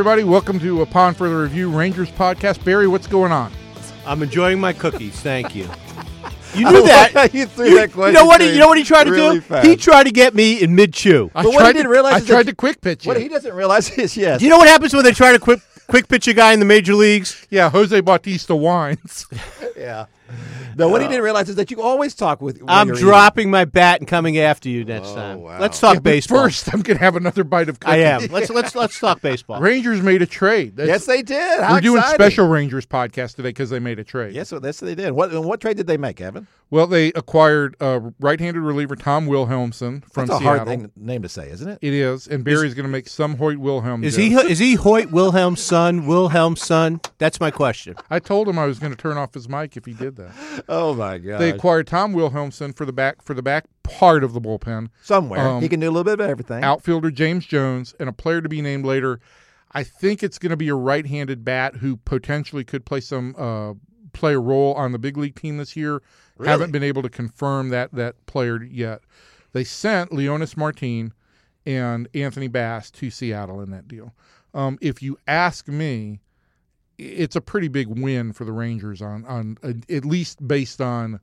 everybody. Welcome to Upon Further Review Rangers podcast. Barry, what's going on? I'm enjoying my cookies. Thank you. You knew that. you threw that You know what? He, you know what he tried to really do? fast. He tried to get me in mid chew. I But what he didn't to- realize I tried that- to quick pitch What you. he doesn't realize is yes. Do you know what happens when they try to quick quick pitch a guy in the major leagues? Yeah, Jose Bautista whines. yeah. No, what he didn't realize is that you always talk with. when I'm you're dropping my bat and coming after you next time. wow. Let's talk Yeah, baseball. First, I'm going to have another bite of cookie. I am. Let's let's let's talk baseball. Rangers made a trade. That's- Yes, they did. How We're doing exciting. special Rangers podcast today because they made a trade. Yes, yes, they did. What and what trade did they make, Evan? Well, they acquired uh, right-handed reliever Tom Wilhelmsen from That's a Seattle. hard thing, name to say, isn't it? It is, and Barry's going to make some Hoyt Wilhelm. Is jokes. he is he Hoyt Wilhelm's son? Wilhelm's son? That's my question. I told him I was going to turn off his mic if he did that. Oh my God! They acquired Tom Wilhelmsen for the back for the back part of the bullpen. Somewhere um, he can do a little bit of everything. outfielder James Jones, and a player to be named later. I think it's going to be a right-handed bat who potentially could play some uh, play a role on the big league team this year. Haven't been able to confirm that that player yet. They sent Leonys Martin and Anthony Bass to Seattle in that deal. Um, if you ask me, it's a pretty big win for the Rangers on on uh, at least based on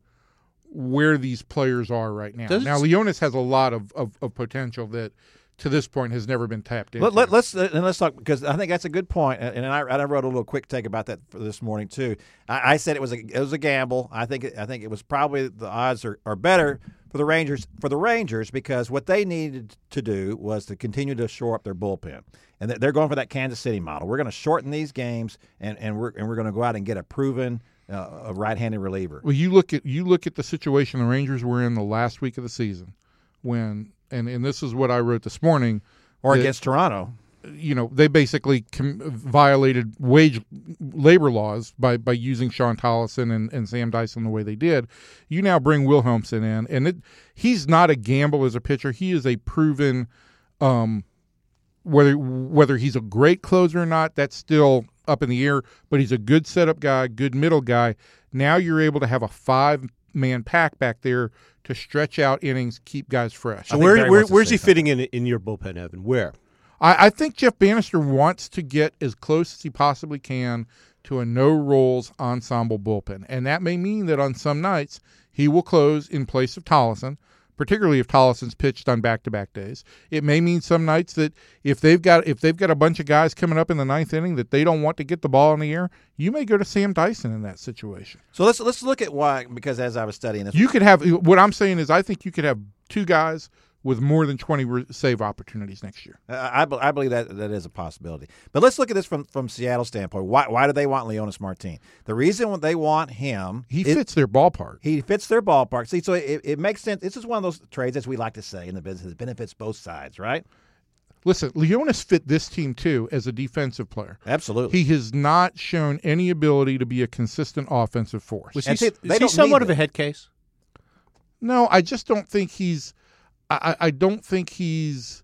where these players are right now. Does now Leonys has a lot of, of, of potential that to this point has never been tapped into. Let, let, us uh, and let's talk because I think that's a good point, and and I, I wrote a little quick take about that for this morning too. I, I said it was a it was a gamble. I think it, I think it was probably the odds are, are better for the Rangers for the Rangers because what they needed to do was to continue to shore up their bullpen, and they're going for that Kansas City model. We're going to shorten these games, and, and we're and we're going to go out and get a proven uh, a right-handed reliever. Well, you look at you look at the situation the Rangers were in the last week of the season, when and and this is what I wrote this morning. Or that, against Toronto, you know they basically com- violated wage labor laws by by using Shawn Tolleson and, and Sam Dyson the way they did. You now bring Wilhelmsen in, and it, he's not a gamble as a pitcher. He is a proven. Um, whether whether he's a great closer or not, that's still up in the air. But he's a good setup guy, good middle guy. Now you're able to have a five man pack back there to stretch out innings, keep guys fresh. So where, where where's say he fitting in in your bullpen, Evan? Where? I, I think Jeff Banister wants to get as close as he possibly can to a no roles ensemble bullpen. And that may mean that on some nights he will close in place of Tolleson, particularly if Tolleson's pitched on back to back days. It may mean some nights that if they've got if they've got a bunch of guys coming up in the ninth inning that they don't want to get the ball in the air, you may go to Sam Dyson in that situation. so let's let's look at why because as I was studying this, You could have what I'm saying is I think you could have two guys with more than 20 save opportunities next year. I, I I believe that that is a possibility. But let's look at this from from Seattle's standpoint. Why why do they want Leonys Martin? The reason they want him, He is- fits their ballpark. He fits their ballpark. See, so it, it makes sense. This is one of those trades, as we like to say in the business, that benefits both sides, right? Listen, Leonys fit this team too as a defensive player. Absolutely. He has not shown any ability to be a consistent offensive force. Was he, see, is he somewhat of a head case? No, I just don't think he's. I, I don't think he's.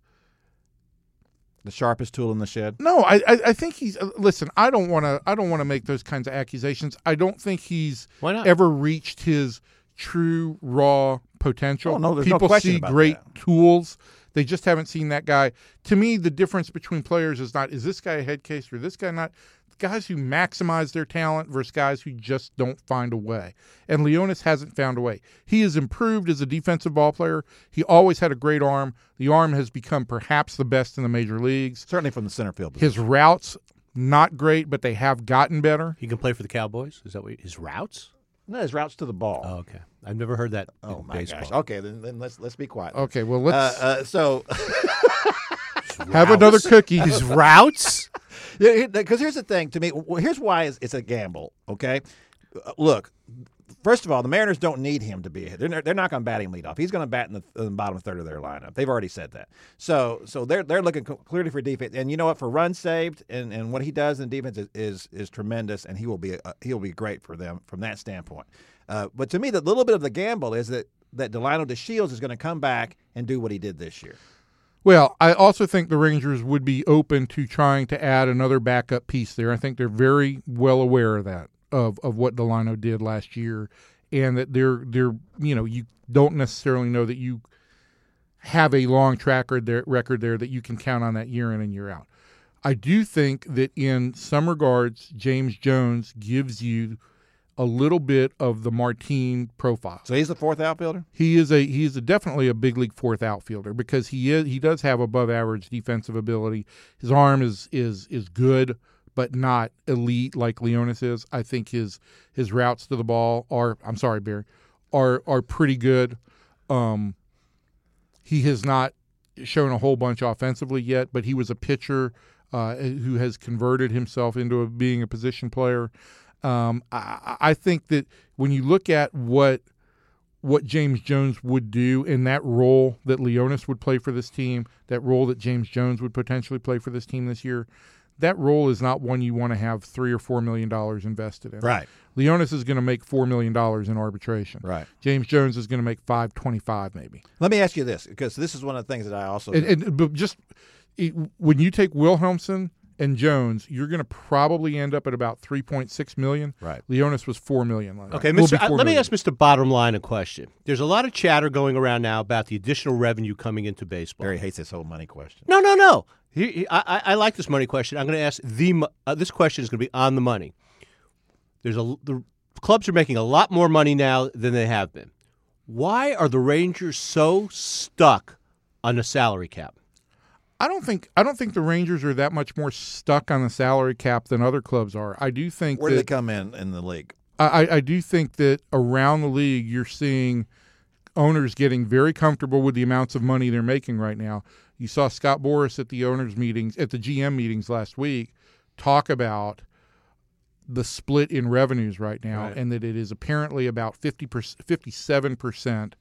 the sharpest tool in the shed. No, I I, I think he's. uh, Listen, I don't want to. I don't want to make those kinds of accusations. I don't think he's Why not? ever reached his true raw potential. Oh, no, there's no People question see about great that. tools. They just haven't seen that guy. To me, the difference between players is not is this guy a head case or this guy not. Guys who maximize their talent versus guys who just don't find a way. And Leonys hasn't found a way. He has improved as a defensive ball player. He always had a great arm. The arm has become perhaps the best in the major leagues. Certainly from the center field. position. His routes not great, but they have gotten better. He can play for the Cowboys. Is that what his routes? no, his routes to the ball. Oh, okay. I've never heard that. Oh in my baseball. gosh. Okay, then, then let's let's be quiet. Okay, well Uh, let's uh, so have another cookie. His routes? Because here's the thing to me. Here's why it's, a gamble. Okay, Uh, look. First of all, the Mariners don't need him to be hit. They're, not- they're not going to bat him leadoff. He's going to bat in the, in the bottom third of their lineup. They've already said that. So, so they're they're looking clearly for defense. And you know what? For runs saved and, and what he does in defense is is, is tremendous. And he will be uh, he will be great for them from that standpoint. Uh, but to me, the little bit of the gamble is that that Delino DeShields is going to come back and do what he did this year. Well, I also think the Rangers would be open to trying to add another backup piece there. I think they're very well aware of that of of what Delino did last year, and that they're they're you know you don't necessarily know that you have a long track record there, record there that you can count on that year in and year out. I do think that in some regards, James Jones gives you a little bit of the Martine profile. So he's the fourth outfielder. He is a he's a definitely a big league fourth outfielder because he is he does have above average defensive ability. His arm is is is good, but not elite like Leonys is. I think his his routes to the ball are I'm sorry Barry are are pretty good. Um, he has not shown a whole bunch offensively yet, but he was a pitcher uh, who has converted himself into a, being a position player. Um, I, I think that when you look at what what James Jones would do in that role that Leonys would play for this team, that role that James Jones would potentially play for this team this year, that role is not one you want to have three or four million dollars invested in. Right. Leonys is going to make four million dollars in arbitration. Right. James Jones is going to make five twenty-five, maybe. Let me ask you this, because this is one of the things that I also And, and but just when you take Wilhelmsen and Jones, you're going to probably end up at about three point six million. Right. Leonys was four million. Okay, Mr. be uh, 4 let me ask Mr. Bottom Line a question. There's a lot of chatter going around now about the additional revenue coming into baseball. Barry hates this whole money question. No, no, no. He, he, I, I- I like this money question. I'm going to ask the. Uh, this question is going to be on the money. There's a the clubs are making a lot more money now than they have been. Why are the Rangers so stuck on the salary cap? I don't think I don't think the Rangers are that much more stuck on the salary cap than other clubs are. I do think Where do they come in in the league? I, I do think that around the league you're seeing owners getting very comfortable with the amounts of money they're making right now. You saw Scott Boras at the owners meetings at the GM meetings last week talk about the split in revenues right now Right. and that it is apparently about 50 57%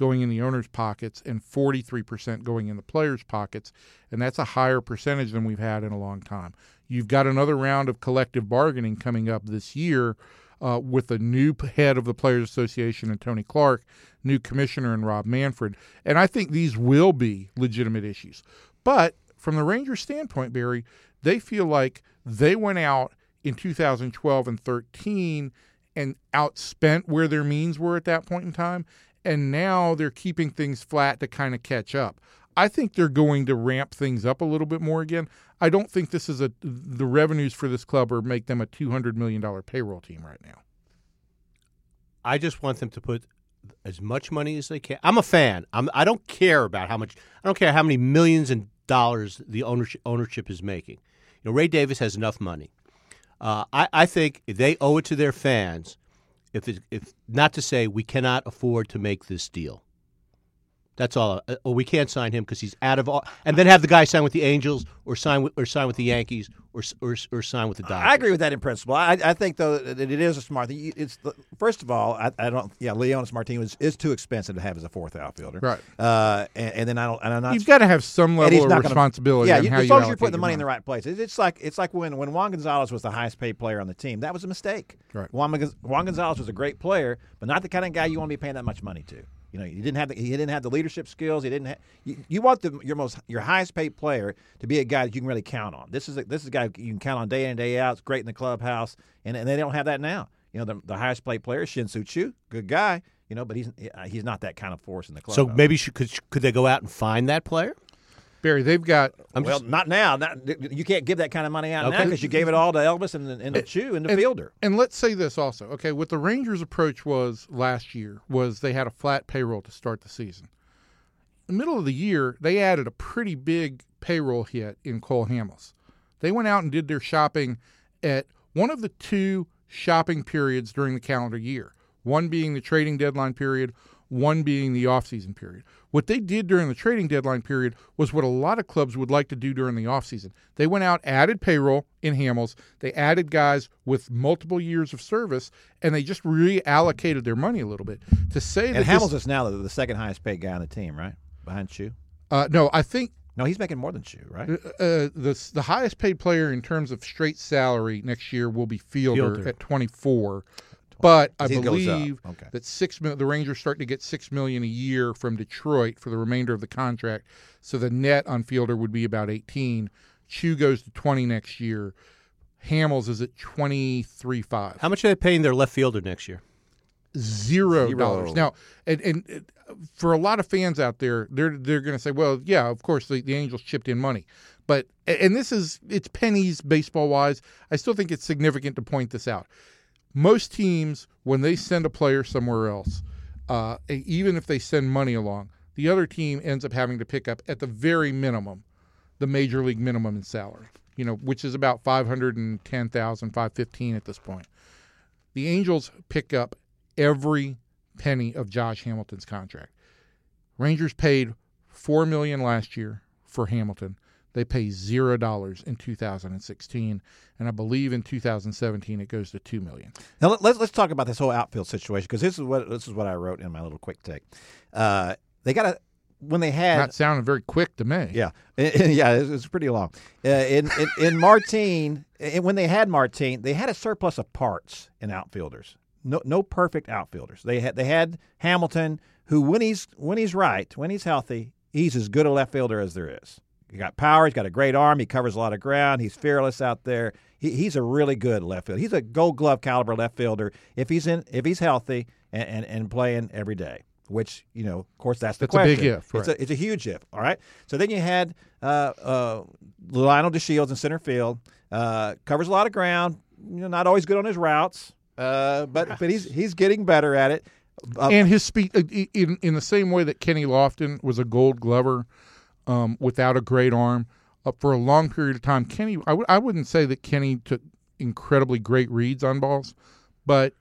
going in the owners pockets and 43% going in the players pockets and that's a higher percentage than we've had in a long time. You've got another round of collective bargaining coming up this year uh, with a new head of the Players Association and Tony Clark, new commissioner and Rob Manfred. And I think these will be legitimate issues. But from the Rangers' standpoint, Barry, they feel like they went out in 2012 and 13 and outspent where their means were at that point in time. And now they're keeping things flat to kind of catch up. I think they're going to ramp things up a little bit more again. I don't think this is a the revenues for this club or make them a two hundred million dollar payroll team right now. I just want them to put as much money as they can. I'm a fan. I'm, I don't care about how much. I don't care how many millions and dollars the ownership ownership is making. You know, Ray Davis has enough money. Uh, I, I think they owe it to their fans, if it, if not to say we cannot afford to make this deal. That's all. Uh, Or we can't sign him because he's out of all. And then have the guy sign with the Angels or sign with or sign with the Yankees or or, or sign with the Dodgers. I agree with that in principle. I, I think though that it is a smart thing. It's the, first of all, I, I don't. Yeah, Leonys Martinez is too expensive to have as a fourth outfielder. Right. Uh, and, and then I don't. And I'm not. You've got to have some level of gonna- responsibility. Yeah, on you, how as you long as you're putting the your money in the right place. It's, it's like it's like when when Juan Gonzalez was the highest paid player on the team. That was a mistake. Right. Juan, Juan Gonzalez was a great player, but not the kind of guy you want to be paying that much money to. You know, he didn't have the, he didn't have the leadership skills. He didn't. Have, you, you want the your most your highest paid player to be a guy that you can really count on. This is a, this is a guy you can count on day in and day out. It's great in the clubhouse, and, and they don't have that now. You know, the, the highest paid player is Shin-Soo Choo, good guy. You know, but he's he's not that kind of force in the club. so maybe should, could could they go out and find that player? Barry, they've got I'm well, just not now. Not, you can't give that kind of money out now because you gave it all to Elvis and, and the Choo and the fielder. And let's say this also. Okay, what the Rangers' approach was last year was they had a flat payroll to start the season. In the middle of the year, they added a pretty big payroll hit in Cole Hamels. They went out and did their shopping at one of the two shopping periods during the calendar year, one being the trading deadline period, one being the offseason period. What they did during the trading deadline period was what a lot of clubs would like to do during the offseason. They went out, added payroll in Hamels, they added guys with multiple years of service, and they just reallocated their money a little bit. To say that And this- is now the, the second highest paid guy on the team, right? Behind Choo. uh, no, I think No, he's making more than Choo, right? uh, the the highest paid player in terms of straight salary next year will be Fielder, Fielder. at 24. But I He goes up. believe Okay. that six mil- the Rangers start to get six million a year from Detroit for the remainder of the contract. So the net on Fielder would be about 18. Choo goes to 20 next year. Hamels is at 23 five. how much are they paying their left fielder next year? Zero dollars. Now, and, and uh, for a lot of fans out there, they're they're going to say, well, yeah, of course the, the Angels chipped in money, But and this is it's pennies baseball wise. I still think it's significant to point this out. Most teams, when they send a player somewhere else, uh, even if they send money along, the other team ends up having to pick up at the very minimum the major league minimum in salary. You know, which is about 510,000, 515 at this point. The Angels pick up every penny of Josh Hamilton's contract. Rangers paid 4 million last year for Hamilton. They pay zero dollars in 2016, and I believe in 2017 it goes to two million. Now let's let's talk about this whole outfield situation because this is what this is what I wrote in my little quick take. Uh, they got a when they had That sounded very quick to me. yeah yeah it's, it's pretty long. Uh, in, in in Martine when they had Martine they had a surplus of parts in outfielders. No no perfect outfielders. They had they had Hamilton who when he's when he's right when he's healthy he's as good a left fielder as there is. He got power. He's got a great arm. He covers a lot of ground. He's fearless out there. He, he's a really good left fielder. He's a Gold Glove caliber left fielder if he's in if he's healthy and, and, and playing every day. Which you know, of course, that's the That's a question. big if, It's a it's a huge if. All right. So then you had uh, uh, Lionel DeShields in center field. Uh, covers a lot of ground. You know, not always good on his routes, uh, but but he's he's getting better at it. Uh, and his speed uh, in in the same way that Kenny Lofton was a Gold Glover um, without a great arm uh, for a long period of time. Kenny, I w- I wouldn't say that Kenny took incredibly great reads on balls, but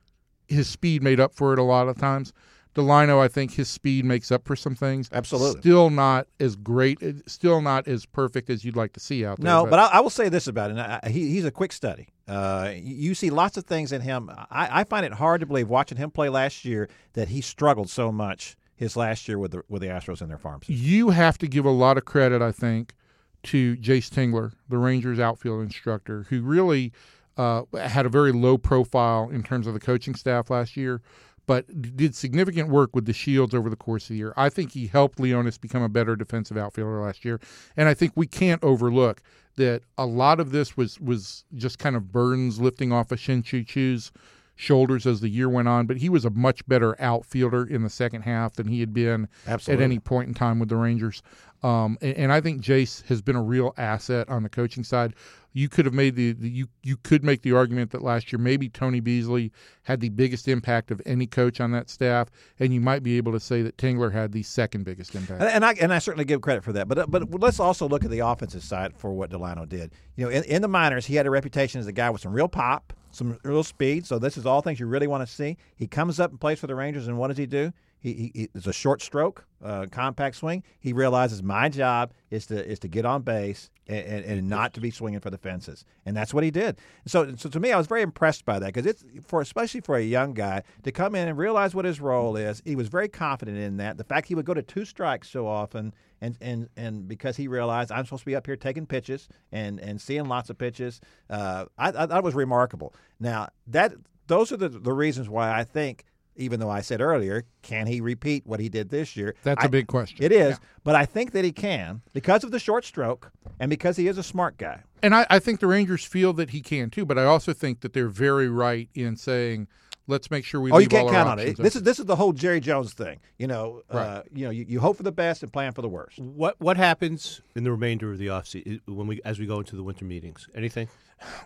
his speed made up for it a lot of times. Delino, I think his speed makes up for some things. Absolutely. still not as great, uh, still not as perfect as you'd like to see out there. No, but I, I will say this about him: I, he, he's a quick study. Uh, you see lots of things in him. I, I find it hard to believe watching him play last year that he struggled so much his last year with the with the Astros in their farm system. you have to give a lot of credit, I think, to Jayce Tingler, the Rangers outfield instructor, who really uh, had a very low profile in terms of the coaching staff last year, but did significant work with DeShields over the course of the year. I think he helped Leonys become a better defensive outfielder last year, and I think we can't overlook that a lot of this was was just kind of burdens lifting off of Shin-Soo Choo's shoulders as the year went on, but he was a much better outfielder in the second half than he had been Absolutely. at any point in time with the Rangers. Um, and, and I think Jayce has been a real asset on the coaching side. You could have made the, the you you could make the argument that last year maybe Tony Beasley had the biggest impact of any coach on that staff, and you might be able to say that Tingler had the second biggest impact. And, and I and I certainly give credit for that. But but let's also look at the offensive side for what Delino did. You know, in, in the minors, he had a reputation as a guy with some real pop, some real speed. So this is all things you really want to see. He comes up and plays for the Rangers, and what does he do? He, he, he it's a short stroke, uh, compact swing. He realizes my job is to is to get on base and, and, and not to be swinging for the fences, and that's what he did. So so to me, I was very impressed by that because it's for especially for a young guy to come in and realize what his role is. He was very confident in that. The fact he would go to two strikes so often, and and and because he realized I'm supposed to be up here taking pitches and and seeing lots of pitches, uh, I, I that was remarkable. Now that those are the the reasons why I think even though I said earlier, can he repeat what he did this year? That's a a big question. It is, but I think that he can because of the short stroke and because he is a smart guy. And I, I think the Rangers feel that he can too, but I also think that they're very right in saying, let's make sure we. Oh, you can't all count on it. options This is this is the whole Jerry Jones thing. You know, uh, Right. you know, you, you hope for the best and plan for the worst. What what happens in the remainder of the offseason when we as we go into the winter meetings? Anything?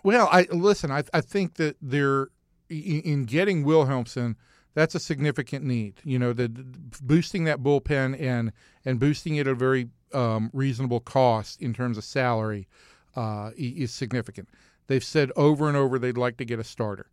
Well, I listen. I I think that they're in, in getting Wilhelmsen. That's a significant need. You know, the, the- boosting that bullpen and and boosting it at a very um, reasonable cost in terms of salary uh, is significant. They've said over and over they'd like to get a starter.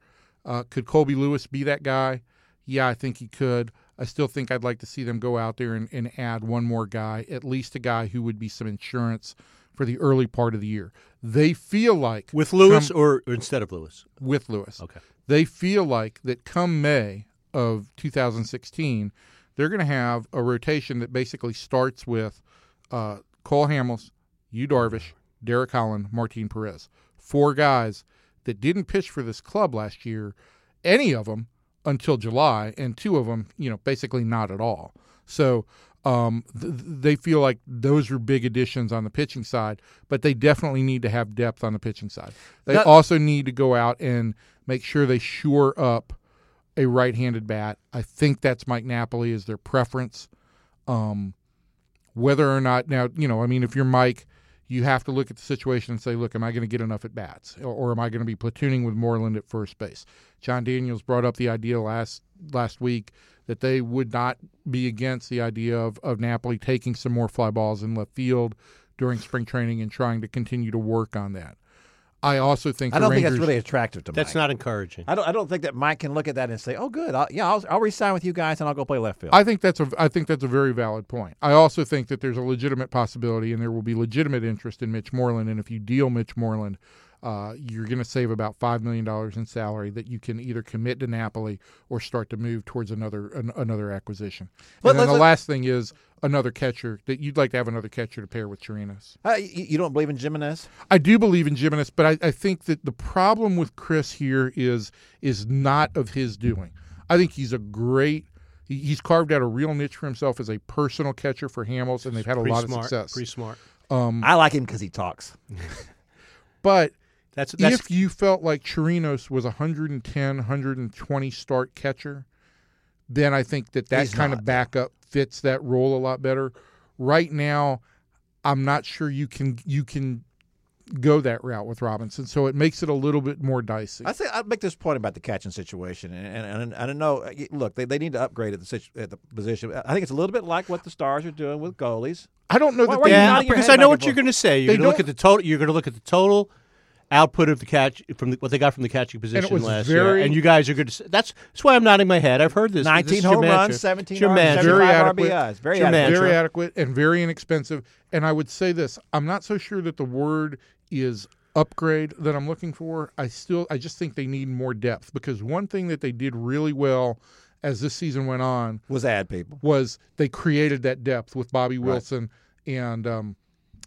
Uh, could Colby Lewis be that guy? Yeah, I think he could. I still think I'd like to see them go out there and, and add one more guy, at least a guy who would be some insurance for the early part of the year. They feel like With Lewis come- or, or instead of Lewis? with Lewis. Okay. They feel like that come May of 2016, they're going to have a rotation that basically starts with uh, Cole Hamels, Yu Darvish, Derek Holland, Martin Perez. Four guys that didn't pitch for this club last year, any of them until July, and two of them, you know, basically not at all. So um, th- they feel like those are big additions on the pitching side, but they definitely need to have depth on the pitching side. They That- also need to go out and make sure they shore up a right-handed bat. I think that's Mike Napoli is their preference. Um, whether or not now, you know, I mean, if you're Mike, you have to look at the situation and say, look, am I going to get enough at bats, or, or am I going to be platooning with Moreland at first base? Jon Daniels brought up the idea last last week that they would not be against the idea of, of Napoli taking some more fly balls in left field during spring training and trying to continue to work on that. I also think I don't think Rangers, that's really attractive to Mike. That's not encouraging. I don't. I don't think that Mike can look at that and say, "Oh, good. I'll, yeah, I'll, I'll resign with you guys and I'll go play left field." I think that's a I think that's a very valid point. I also think that there's a legitimate possibility, and there will be legitimate interest in Mitch Moreland. And if you deal Mitch Moreland, uh, you're going to save about five million dollars in salary that you can either commit to Napoli or start to move towards another an, another acquisition. Let- and then let's- the last thing is another catcher that you'd like to have another catcher to pair with Chirinos. Uh, you, you don't believe in Jimenez? I do believe in Jimenez, but I, I think that the problem with Chris here is is not of his doing. I think he's a great. He's carved out a real niche for himself as a personal catcher for Hamels, and they've had a Pretty lot smart. of success. Pretty smart. I like him because he talks. But That's that's if you felt like Chirinos was a 110, 120 start catcher, then I think that that kind not, of backup fits that role a lot better. Right now, I'm not sure you can you can go that route with Robinson, so it makes it a little bit more dicey. I say I make this point about the catching situation, and and, and, and I know. uh, Look, they, they need to upgrade at the situ- at the position. I think it's a little bit like what the Stars are doing with goalies. I don't know Why- that why they yeah, because I know what you're going to say. You're going to look at the total. You're going to look at the total output of the catch from the, what they got from the catching position was last very- year, and you guys are good. to. That's that's why I'm nodding my head. I've heard this. This 19 is your home mantra. runs, 17 It's your runs. Very adequate. RBIs. Very adequate. mantra. very adequate and very inexpensive. And I would say this: I'm not so sure that the word is upgrade that I'm looking for. I still, I just think they need more depth because one thing that they did really well as this season went on Was add people. was they created that depth with Bobby Wilson and um,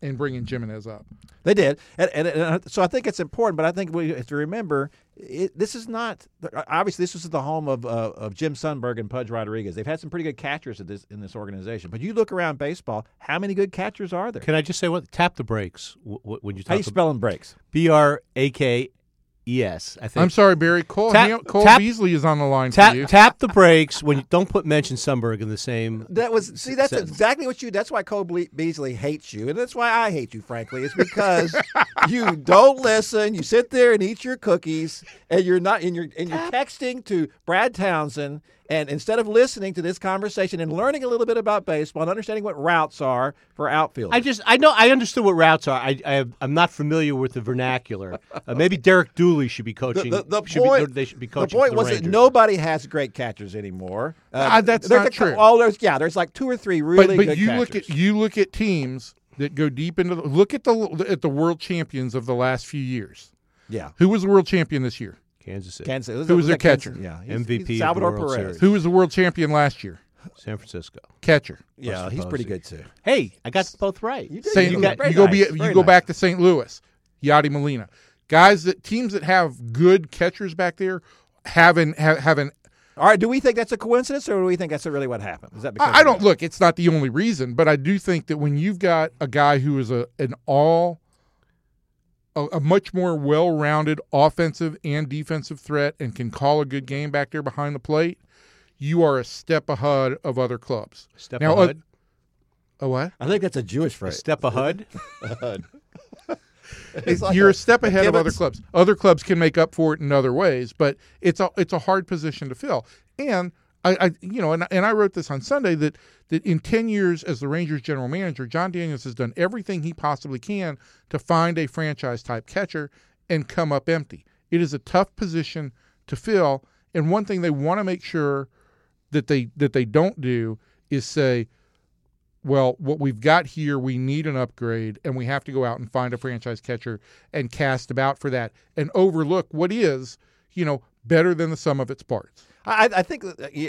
and bringing Jimenez up. They did, and, and, and so I think it's important. But I think we have to remember it, this is not obviously this is the home of uh, of Jim Sundberg and Pudge Rodriguez. They've had some pretty good catchers at this in this organization. But you look around baseball, how many good catchers are there? Can I just say what? Tap the brakes w- w- when you How you talk. spelling breaks? B R A K E S. I think. I'm sorry, Barry. Cole, Tap- Ham- Cole tap- Beasley is on the line Tap for you. tap the brakes when you don't put mention Sundberg in the same. That was see. That's sentence. exactly what you. That's why Cole Ble- Beasley hates you, and that's why I hate you. Frankly, it's because you don't listen. You sit there and eat your cookies, and you're not. And you're and you're texting to Brad Townsend, and instead of listening to this conversation and learning a little bit about baseball and understanding what routes are for outfielders. I just I know I understood what routes are. I, I I'm not familiar with the vernacular. Uh, maybe Derek Dooley should be coaching. the, the should point, be, they should be coaching. the point the was that nobody has great catchers anymore. Uh, Ah, that's not a true. Oh, there's yeah, there's like two or three really but but good you catchers. look at you look at teams that go deep into the, look at the at the world champions of the last few years. yeah. Who was the world champion this year? Kansas City, Kansas, Who was their that Kansas- catcher? Yeah, he's- MVP he's of the Salvador World Perez. Series. Who was the world champion last year? San Francisco. Catcher. Yeah, he's pretty good too. Hey, I got both right. You did. Saint, You you, got- very go nice, be very you go nice. back to St. Louis, Yadi Molina, guys that teams that have good catchers back there haven't have, haven't. All right, do we think that's a coincidence, or do we think that's really what happened? Is that because I, I don't that? look. It's not the only reason, but I do think that when you've got a guy who is a an all a, a much more well-rounded offensive and defensive threat and can call a good game back there behind the plate, you are a step ahead of other clubs. Step Now, ahead. A what? I think that's a Jewish A phrase. step ahead. It's like You're a- a step a ahead of other clubs. Other clubs can make up for it in other ways, but it's a it's a hard position to fill. And I, I you know, and, and I wrote this on Sunday that that in ten years as the Rangers general manager, Jon Daniels has done everything he possibly can to find a franchise type catcher and come up empty. It is a tough position to fill, and one thing they want to make sure that they that they don't do is say, well, what we've got here, we need an upgrade, and we have to go out and find a franchise catcher and cast about for that and overlook what is, you know, better than the sum of its parts. I, I think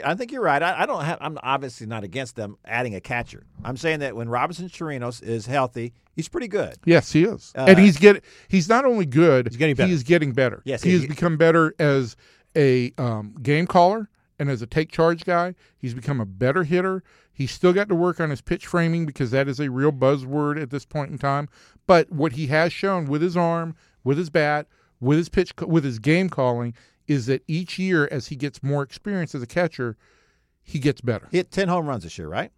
I think you're right. I, I don't have. I'm obviously not against them adding a catcher. I'm saying that when Robinson Chirinos is healthy, he's pretty good. Yes, he is, Uh, and he's get he's not only good, He's getting better. He is getting better. Yes, he he- has become better as a um, game caller and as a take charge guy. He's become a better hitter. He's still got to work on his pitch framing because that is a real buzzword at this point in time. But what he has shown with his arm, with his bat, with his pitch, with his game calling, is that each year as he gets more experience as a catcher, he gets better. He hit ten home runs this year, right?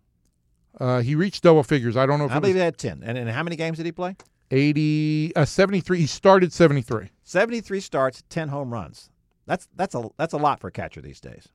Uh, he reached double figures. I don't know if I it was believe he had ten. And, and how many games did he play? 80, uh, 73. He started 73. 73 starts, 10 home runs. That's that's a that's a lot for a catcher these days.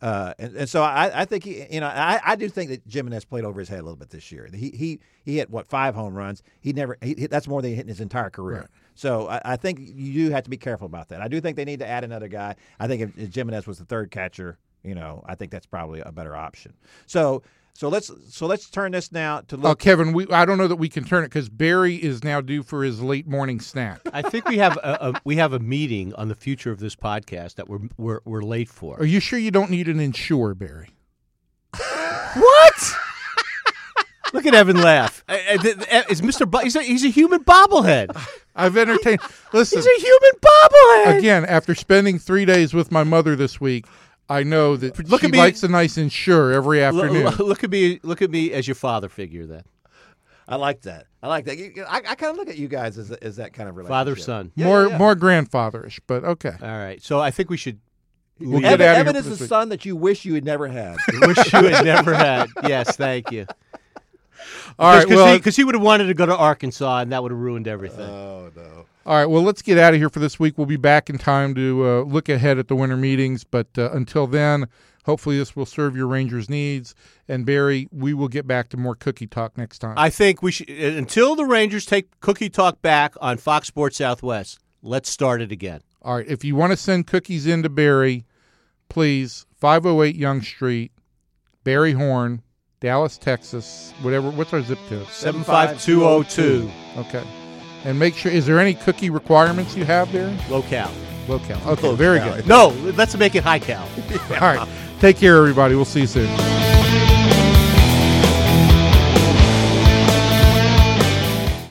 Uh, and, and so I, I think he, you know I, I do think that Jimenez played over his head a little bit this year. He he he hit what five home runs. He never he, that's more than he hit in his entire career. Right. So I, I think you do have to be careful about that. I do think they need to add another guy. I think if, if Jimenez was the third catcher, you know, I think that's probably a better option. So so let's so let's turn this now to Oh, look. Kevin, we I don't know that we can turn it because Barry is now due for his late morning snack. I think we have a, a we have a meeting on the future of this podcast that we're we're, we're late for. Are you sure you don't need an Ensure, Barry? What? Look at Evan laugh. Uh, uh, th- th- Is Mr. Bo- he's, a, he's a human bobblehead. I've entertained. Listen, He's a human bobblehead. again, after spending three days with my mother this week, I know that Look she at me- likes a nice Ensure every afternoon. l- look at me. Look at me as your father figure. Then I like that. I like that. You- I, I kind of look at you guys as, as that kind of relationship. father son. Yeah, more yeah, yeah. more grandfatherish, but okay. All right. So I think we should. We'll get Evan, out of Evan here is for the week. son that you wish you had never had. wish you had never had. Yes, thank you. All right, Because well, he, 'cause he would have wanted to go to Arkansas, and that would have ruined everything. oh no. all right. Well, let's get out of here for this week. We'll be back in time to uh, look ahead at the winter meetings, but uh, until then, hopefully this will serve your Rangers' needs. And Barry, we will get back to more cookie talk next time. I think we should uh, until the Rangers take Cookie Talk back on Fox Sports Southwest. Let's start it again. All right. If you want to send cookies in to Barry, please 508 Young Street, Barry Horn, Dallas, Texas. Whatever. What's our zip code? Seven five two zero two Okay. And make sure. Is there any cookie requirements you have there? low cal. Low cal. Okay. Very cal. good. No, let's make it high cal. All right. Take care, everybody. We'll see you soon.